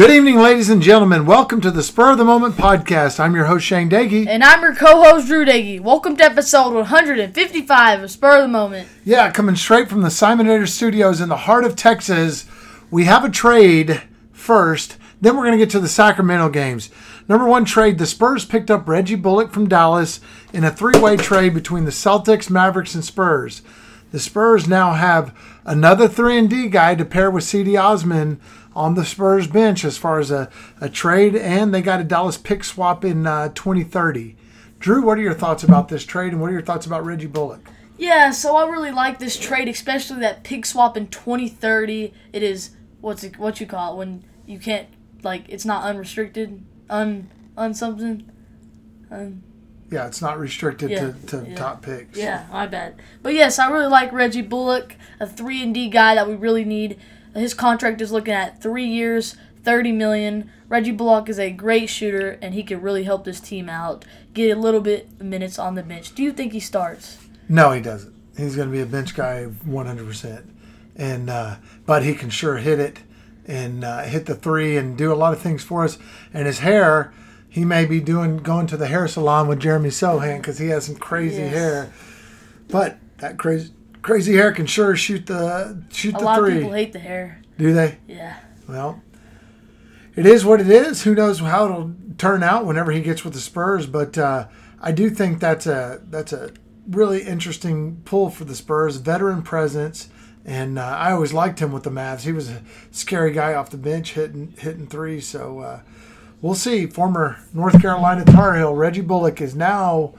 Good evening, ladies and gentlemen. Welcome to the Spur of the Moment podcast. I'm your host, Shane Dagey. And I'm your co-host Drew Dagey. Welcome to episode 155 of Spur of the Moment. Yeah, coming straight from the Simonator Studios in the heart of Texas. We have a trade first, then we're going to get to the Sacramento games. Number one trade: the Spurs picked up Reggie Bullock from Dallas in a three-way trade between the Celtics, Mavericks, and Spurs. The Spurs now have another three and D guy to pair with Cedi Osman on the Spurs bench as far as a, a trade, and they got a Dallas pick swap in uh, 2030. Drew, what are your thoughts about this trade, and what are your thoughts about Reggie Bullock? Yeah, so I really like this trade, especially that pick swap in 2030. It is what's it, what you call it when you can't like it's not unrestricted, un un something. Un, yeah, it's not restricted Yeah, to, to yeah. top picks. Yeah, I bet. But yes, I really like Reggie Bullock, a three and D guy that we really need. His contract is looking at three years, thirty million. Reggie Bullock is a great shooter, and he could really help this team out. Get a little bit of minutes on the bench. Do you think he starts? No, he doesn't. He's going to be a bench guy 100%. And uh, but he can sure hit it and uh, hit the three and do a lot of things for us. And his hair, he may be doing going to the hair salon with Jeremy Sochan because he has some crazy Yes. hair. But that crazy crazy hair can sure shoot the shoot A the lot three. of people hate the hair. do they? Yeah. Well, it is what it is. Who knows how it'll turn out whenever he gets with the Spurs? But uh, I do think that's a that's a really interesting pull for the Spurs. Veteran presence, and uh, I always liked him with the Mavs. He was a scary guy off the bench, hitting hitting threes. So uh, we'll see. Former North Carolina Tar Heel Reggie Bullock is now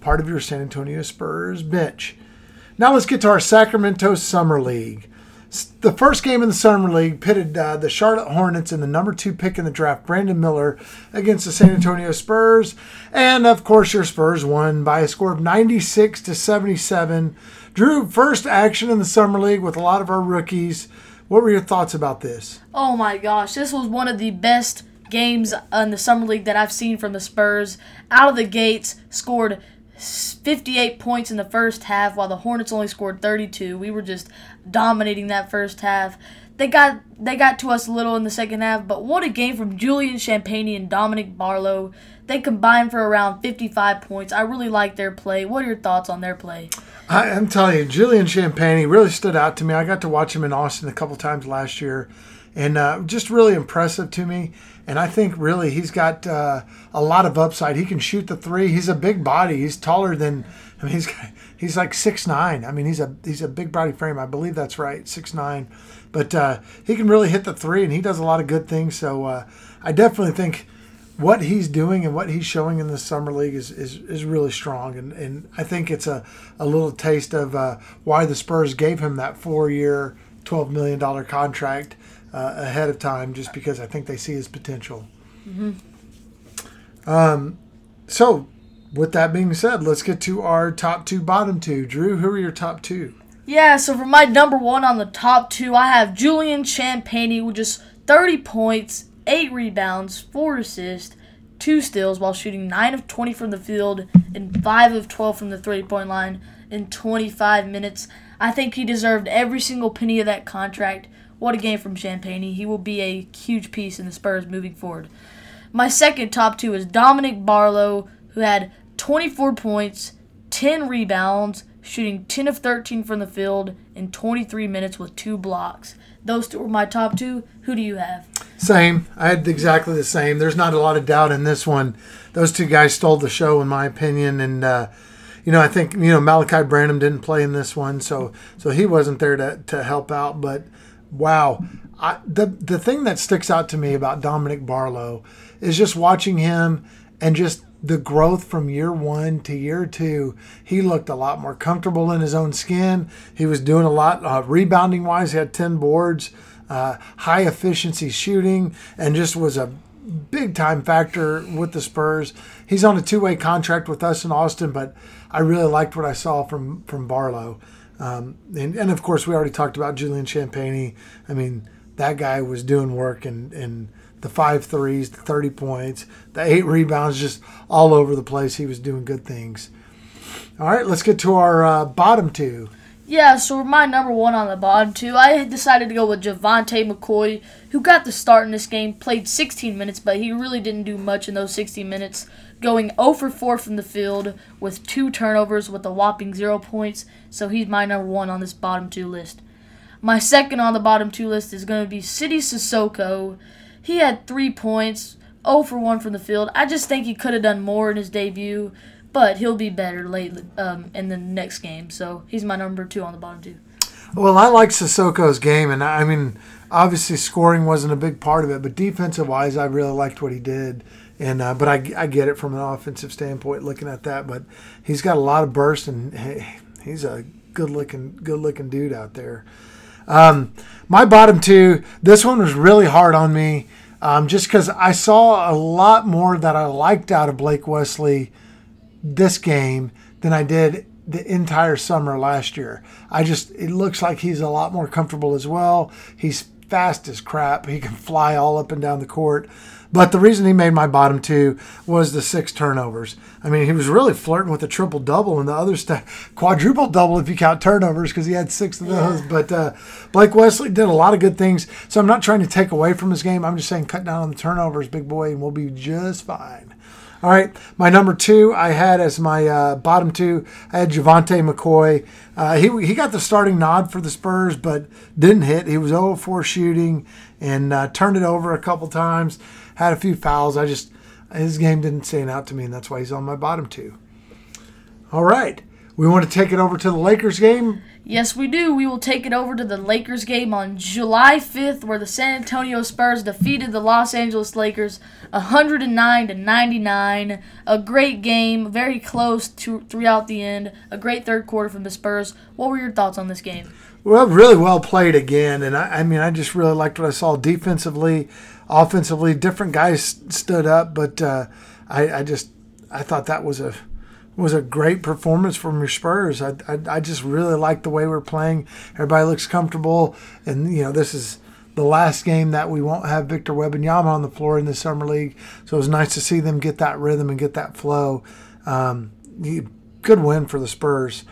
part of your San Antonio Spurs bench. Now let's get to our Sacramento Summer League. The first game in the Summer League pitted uh, the Charlotte Hornets and the number two pick in the draft, Brandon Miller, against the San Antonio Spurs. And of course, your Spurs won by a score of 96 to 77. Drew, first action in the Summer League with a lot of our rookies. What were your thoughts about this? Oh my gosh, this was one of the best games in the summer league that I've seen from the Spurs. Out of the gates, scored 58 points in the first half, while the Hornets only scored 32. We were just dominating that first half. They got they got to us a little in the second half, but what a game from Julian Champagnie and Dominic Barlow. They combined for around 55 points. I really like their play. What are your thoughts on their play? I, I'm telling you, Julian Champagnie really stood out to me. I got to watch him in Austin a couple times last year, and uh, just really impressive to me. And I think really he's got uh, a lot of upside. He can shoot the three. He's a big body. He's taller than. I mean, he's he's like six nine. I mean, he's a he's a big body frame. I believe that's right, six nine. But uh, he can really hit the three, and he does a lot of good things. So uh, I definitely think what he's doing and what he's showing in the summer league is, is, is really strong and, and I think it's a, a little taste of uh, why the Spurs gave him that four year twelve million dollar contract uh, ahead of time just because I think they see his potential. Um, so with that being said, let's get to our top two, bottom two. Drew, who are your top two? Yeah, so for my number one on the top two, I have Julian Champagnie with just 30 points, 8 rebounds, 4 assists, 2 steals while shooting 9 of 20 from the field and 5 of 12 from the three point line in 25 minutes. I think he deserved every single penny of that contract. What a game from Champagnie. He will be a huge piece in the Spurs moving forward. My second top two is Dominic Barlow, who had 24 points, 10 rebounds, shooting 10 of 13 from the field in 23 minutes with two blocks. Those two were my top two. Who do you have? Same. I had exactly the same. There's not a lot of doubt in this one. Those two guys stole the show, in my opinion. And uh, you know, I think you know Malachi Branham didn't play in this one, so so he wasn't there to, to help out. But wow, I, the the thing that sticks out to me about Dominic Barlow is just watching him and just the growth from year one to year two, he looked a lot more comfortable in his own skin. He was doing a lot uh, rebounding wise. He had 10 boards, uh, high efficiency shooting, and just was a big time factor with the Spurs. He's on a two way contract with us in Austin, but I really liked what I saw from, from Barlow. Um, and, and of course, we already talked about Julian Champagnie. I mean, that guy was doing work and, and the five threes, the 30 points, the eight rebounds, just all over the place. He was doing good things. All right, let's get to our uh, bottom two. Yeah, so my number one on the bottom two, I decided to go with Javante McCoy, who got the start in this game, played 16 minutes, but he really didn't do much in those 16 minutes, going 0 for 4 from the field with two turnovers with a whopping zero points. So he's my number one on this bottom two list. My second on the bottom two list is going to be Sidy Cissoko. He had three points, 0 for 1 from the field. I just think he could have done more in his debut, but he'll be better late um, in the next game. So he's my number two on the bottom two. Well, I like Cissoko's game, and I mean, obviously scoring wasn't a big part of it, but defensive wise, I really liked what he did. And uh, but I, I get it from an offensive standpoint looking at that. But he's got a lot of burst, and hey, he's a good looking good looking dude out there. Um, my bottom two, this one was really hard on me um, just because I saw a lot more that I liked out of Blake Wesley this game than I did the entire summer last year. I just, it looks like he's a lot more comfortable as well. He's fast as crap. He can fly all up and down the court. But the reason he made my bottom two was the six turnovers. I mean, he was really flirting with a triple double and the other stuff, quadruple double if you count turnovers because he had six of those. Yeah. But uh, Blake Wesley did a lot of good things. So I'm not trying to take away from his game. I'm just saying cut down on the turnovers, big boy, and we'll be just fine. All right, my number two I had as my uh, bottom two. I had Javante McCoy. Uh, he he got the starting nod for the Spurs, but didn't hit. He was 0 4 shooting and uh, turned it over a couple times had a few fouls. I just his game didn't stand out to me, and that's why he's on my bottom two. All right, we want to take it over to the Lakers game. Yes, we do. We will take it over to the Lakers game on July 5th, where the San Antonio Spurs defeated the Los Angeles Lakers 109 to 99. A great game, very close to throughout the end. A great third quarter from the Spurs. What were your thoughts on this game? Well, really well played again, and I, I mean, I just really liked what I saw defensively offensively, different guys stood up, but uh, I, I, just I thought that was a was a great performance from your Spurs. I, I, I just really like the way we're playing. Everybody looks comfortable, and you know this is the last game that we won't have Victor Wembanyama on the floor in the summer league. So it was nice to see them get that rhythm and get that flow. Um, good win for the Spurs.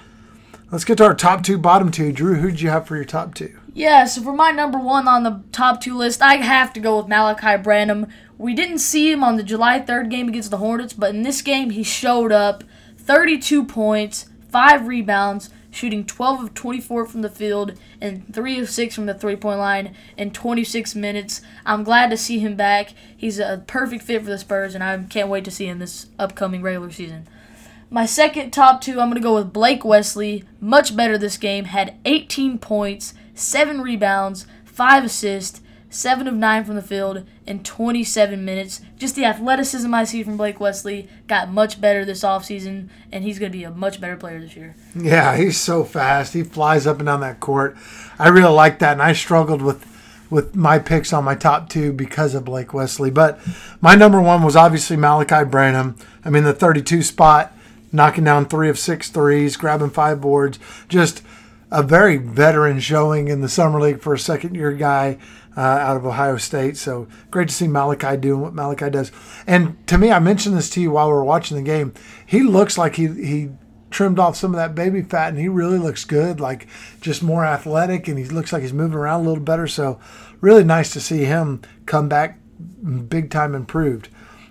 Let's get to our top two, bottom two. Drew, who did you have for your top two? Yeah, so for my number one on the top two list, I have to go with Malachi Branham. We didn't see him on the July 3rd game against the Hornets, but in this game, he showed up 32 points, 5 rebounds, shooting 12 of 24 from the field and 3 of 6 from the three point line in 26 minutes. I'm glad to see him back. He's a perfect fit for the Spurs, and I can't wait to see him this upcoming regular season. My second top two, I'm going to go with Blake Wesley. Much better this game. Had 18 points, 7 rebounds, 5 assists, 7 of 9 from the field in 27 minutes. Just the athleticism I see from Blake Wesley got much better this offseason, and he's going to be a much better player this year. Yeah, he's so fast. He flies up and down that court. I really like that, and I struggled with with my picks on my top two because of Blake Wesley. But my number one was obviously Malachi Branham. I mean, the 32 spot knocking down three of six threes, grabbing five boards. Just a very veteran showing in the summer league for a second year guy uh, out of Ohio State. So great to see Malachi doing what Malachi does. And to me, I mentioned this to you while we were watching the game. He looks like he he trimmed off some of that baby fat, and he really looks good. Like just more athletic, and he looks like he's moving around a little better. So really nice to see him come back big time improved.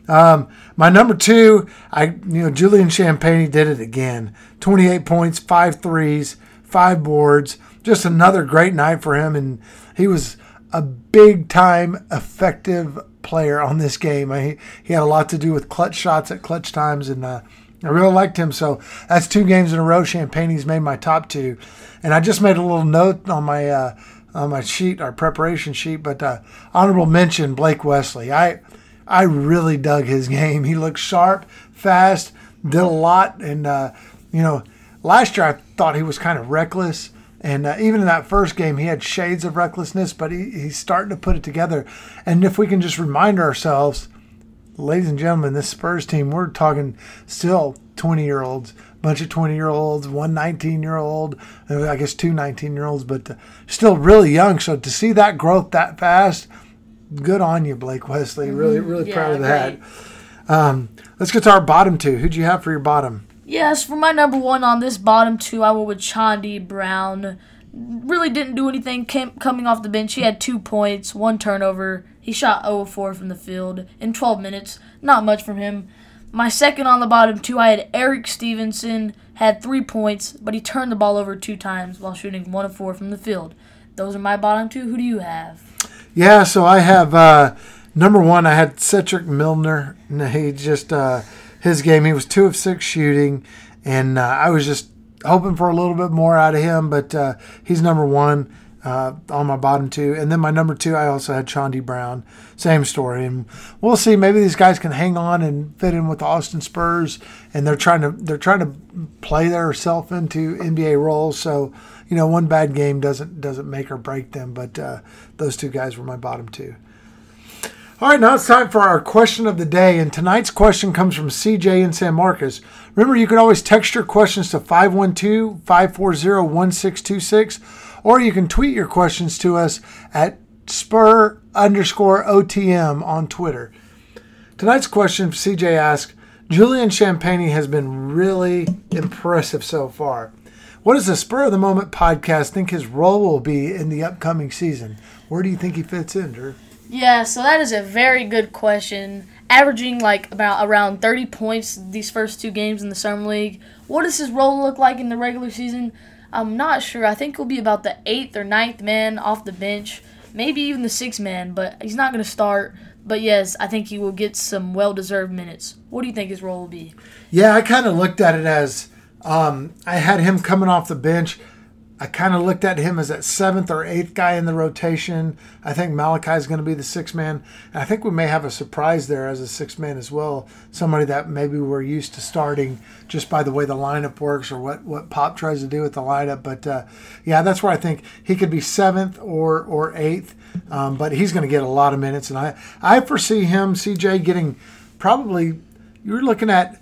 Um, my number two, I you know Julian Champagnie did it again. 28 points, five threes, five boards. Just another great night for him, and he was a big time effective player on this game. I, he had a lot to do with clutch shots at clutch times, and uh, I really liked him. So that's two games in a row. Champagnie's made my top two, and I just made a little note on my uh, on my sheet, our preparation sheet. But uh, honorable mention Blake Wesley. I I really dug his game. He looked sharp, fast, did a lot, and uh, you know, last year I thought he was kind of reckless. And uh, even in that first game, he had shades of recklessness, but he, he's starting to put it together. And if we can just remind ourselves, ladies and gentlemen, this Spurs team, we're talking still 20 year olds, bunch of 20 year olds, one 19 year old, I guess two 19 year olds, but uh, still really young. So to see that growth that fast, good on you, Blake Wesley. Really, really Mm-hmm. Yeah, proud of that. Um, let's get to our bottom two. Who'd you have for your bottom? Yes, for my number one on this bottom two, I went with Chaundee Brown. Really didn't do anything came, coming off the bench. He had two points, one turnover. He shot 0 4 from the field in 12 minutes. Not much from him. My second on the bottom two, I had Erik Stevenson, had three points, but he turned the ball over two times while shooting 1 of 4 from the field. Those are my bottom two. Who do you have? Yeah, so I have uh, number one. I had Cedric Milner. He just uh, his game. He was two of six shooting, and uh, I was just hoping for a little bit more out of him. But uh, he's number one uh, on my bottom two, and then my number two. I also had Chaundee Brown. Same story, and we'll see. Maybe these guys can hang on and fit in with the Austin Spurs, and they're trying to they're trying to play themselves into NBA roles. So you know, one bad game doesn't doesn't make or break them. But uh, those two guys were my bottom two. All right, now it's time for our question of the day. And tonight's question comes from CJ in San Marcos. Remember, you can always text your questions to 512 540 1626, or you can tweet your questions to us at spur underscore OTM on Twitter. Tonight's question, CJ asks Julian Champagnie has been really impressive so far. What does the Spur of the Moment podcast think his role will be in the upcoming season? Where do you think he fits in, Drew? Yeah, so that is a very good question. Averaging like about around 30 points these first two games in the summer league. What does his role look like in the regular season? I'm not sure. I think he'll be about the eighth or ninth man off the bench, maybe even the sixth man, but he's not going to start. But yes, I think he will get some well-deserved minutes. What do you think his role will be? Yeah, I kind of looked at it as um, I had him coming off the bench. I kind of looked at him as that seventh or eighth guy in the rotation. I think Malachi is going to be the sixth man. And I think we may have a surprise there as a sixth man as well. Somebody that maybe we're used to starting just by the way the lineup works or what, what Pop tries to do with the lineup. But uh, yeah, that's where I think he could be seventh or, or eighth. Um, but he's going to get a lot of minutes. And I, I foresee him, CJ, getting probably, you're looking at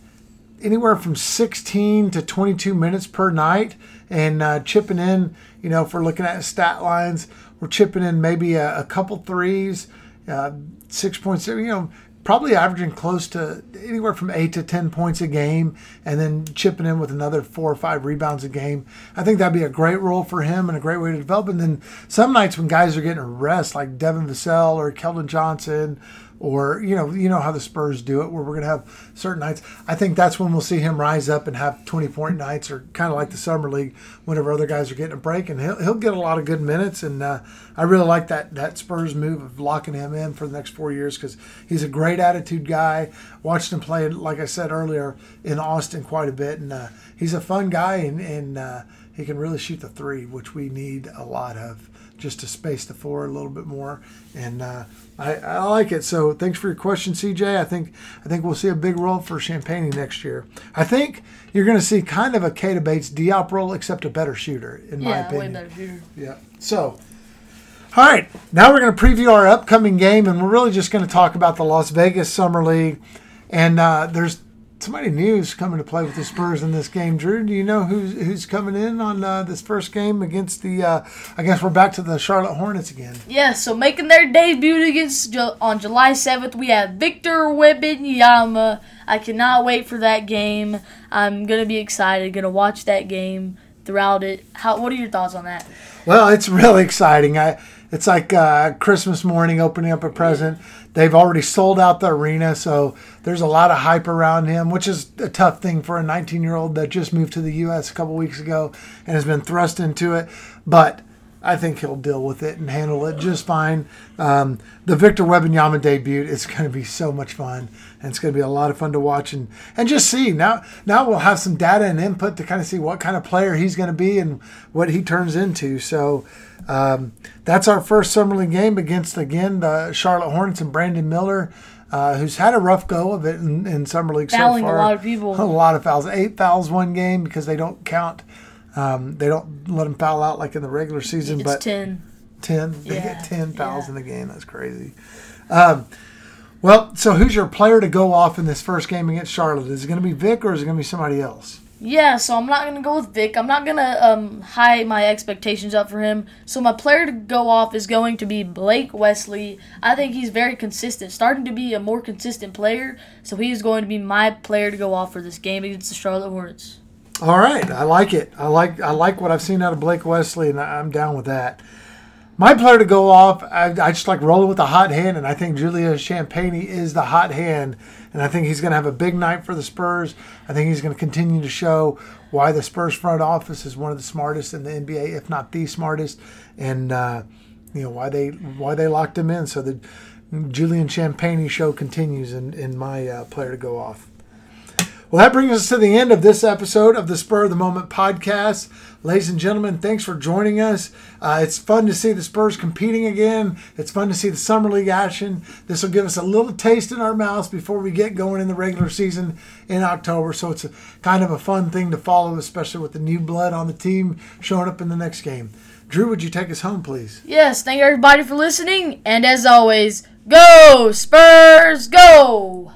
anywhere from 16 to 22 minutes per night and uh, chipping in you know if we're looking at stat lines we're chipping in maybe a, a couple threes uh, 6.0 you know probably averaging close to anywhere from 8 to 10 points a game and then chipping in with another four or five rebounds a game. I think that'd be a great role for him and a great way to develop. And then some nights when guys are getting a rest like devin vassell or keldon johnson or you know you know how the Spurs do it where we're going to have certain nights. I think that's when we'll see him rise up and have 20 point nights or kind of like the summer league whenever other guys are getting a break and he'll, he'll get a lot of good minutes and uh, I really like that that Spurs move of locking him in for the next four years because he's a great attitude guy. Watched him play like I said earlier in Austin quite a bit and uh, he's a fun guy and, and uh, he can really shoot the three which we need a lot of just to space the floor a little bit more. And uh, I, I like it. So thanks for your question, CJ. I think I think we'll see a big role for Champagnie next year. I think you're going to see kind of a Keita Bates-Diop role, except a better shooter, in my opinion. Yeah, way better shooter. Yeah. So, all right. Now we're going to preview our upcoming game, and we're really just going to talk about the Las Vegas Summer League. And uh, there's somebody news coming to play with the Spurs in this game. Drew, do you know who's who's coming in on uh, this first game against the? Uh, I guess we're back to the Charlotte Hornets again. Yeah, so making their debut against on July 7th, we have Victor Wembanyama. I cannot wait for that game. I'm gonna be excited. Gonna watch that game throughout it. How? What are your thoughts on that? Well, it's really exciting. I, it's like uh, Christmas morning opening up a present. They've already sold out the arena, so there's a lot of hype around him, which is a tough thing for a 19 year old that just moved to the U.S. a couple weeks ago and has been thrust into it. But I think he'll deal with it and handle it just fine. Um, the Victor Wembanyama debut is going to be so much fun, and it's going to be a lot of fun to watch and, and just see. Now, now we'll have some data and input to kind of see what kind of player he's going to be and what he turns into. So um, that's our first summer league game against again the Charlotte Hornets and Brandon Miller. uh, who's had a rough go of it in, in summer league Fouling so a far. lot of people. A lot of fouls. Eight fouls one game because they don't count. Um, they don't let them foul out like in the regular season, It's but 10. 10. They Yeah, get 10 fouls yeah. in the game. That's crazy. Um, well, so who's your player to go off in this first game against Charlotte? Is it going to be Vic or is it going to be somebody else? Yeah, so I'm not gonna go with Vic. I'm not gonna um, high my expectations up for him. So my player to go off is going to be Blake Wesley. I think he's very consistent, starting to be a more consistent player. So he is going to be my player to go off for this game against the Charlotte Hornets. All right, I like it. I like I like what I've seen out of Blake Wesley, and I'm down with that. My player to go off, I, I just like rolling with the hot hand, and I think Julia Champagnie is the hot hand, and I think he's going to have a big night for the Spurs. I think he's going to continue to show why the Spurs front office is one of the smartest in the NBA, if not the smartest, and uh, you know why they why they locked him in. So the Julian Champagnie show continues in in my uh, player to go off. Well, that brings us to the end of this episode of the Spur of the Moment podcast. Ladies and gentlemen, thanks for joining us. Uh, it's fun to see the Spurs competing again. It's fun to see the Summer League action. This will give us a little taste in our mouths before we get going in the regular season in October. So it's a, kind of a fun thing to follow, especially with the new blood on the team showing up in the next game. Drew, would you take us home, please? Yes, thank you everybody for listening, and as always, go Spurs, go!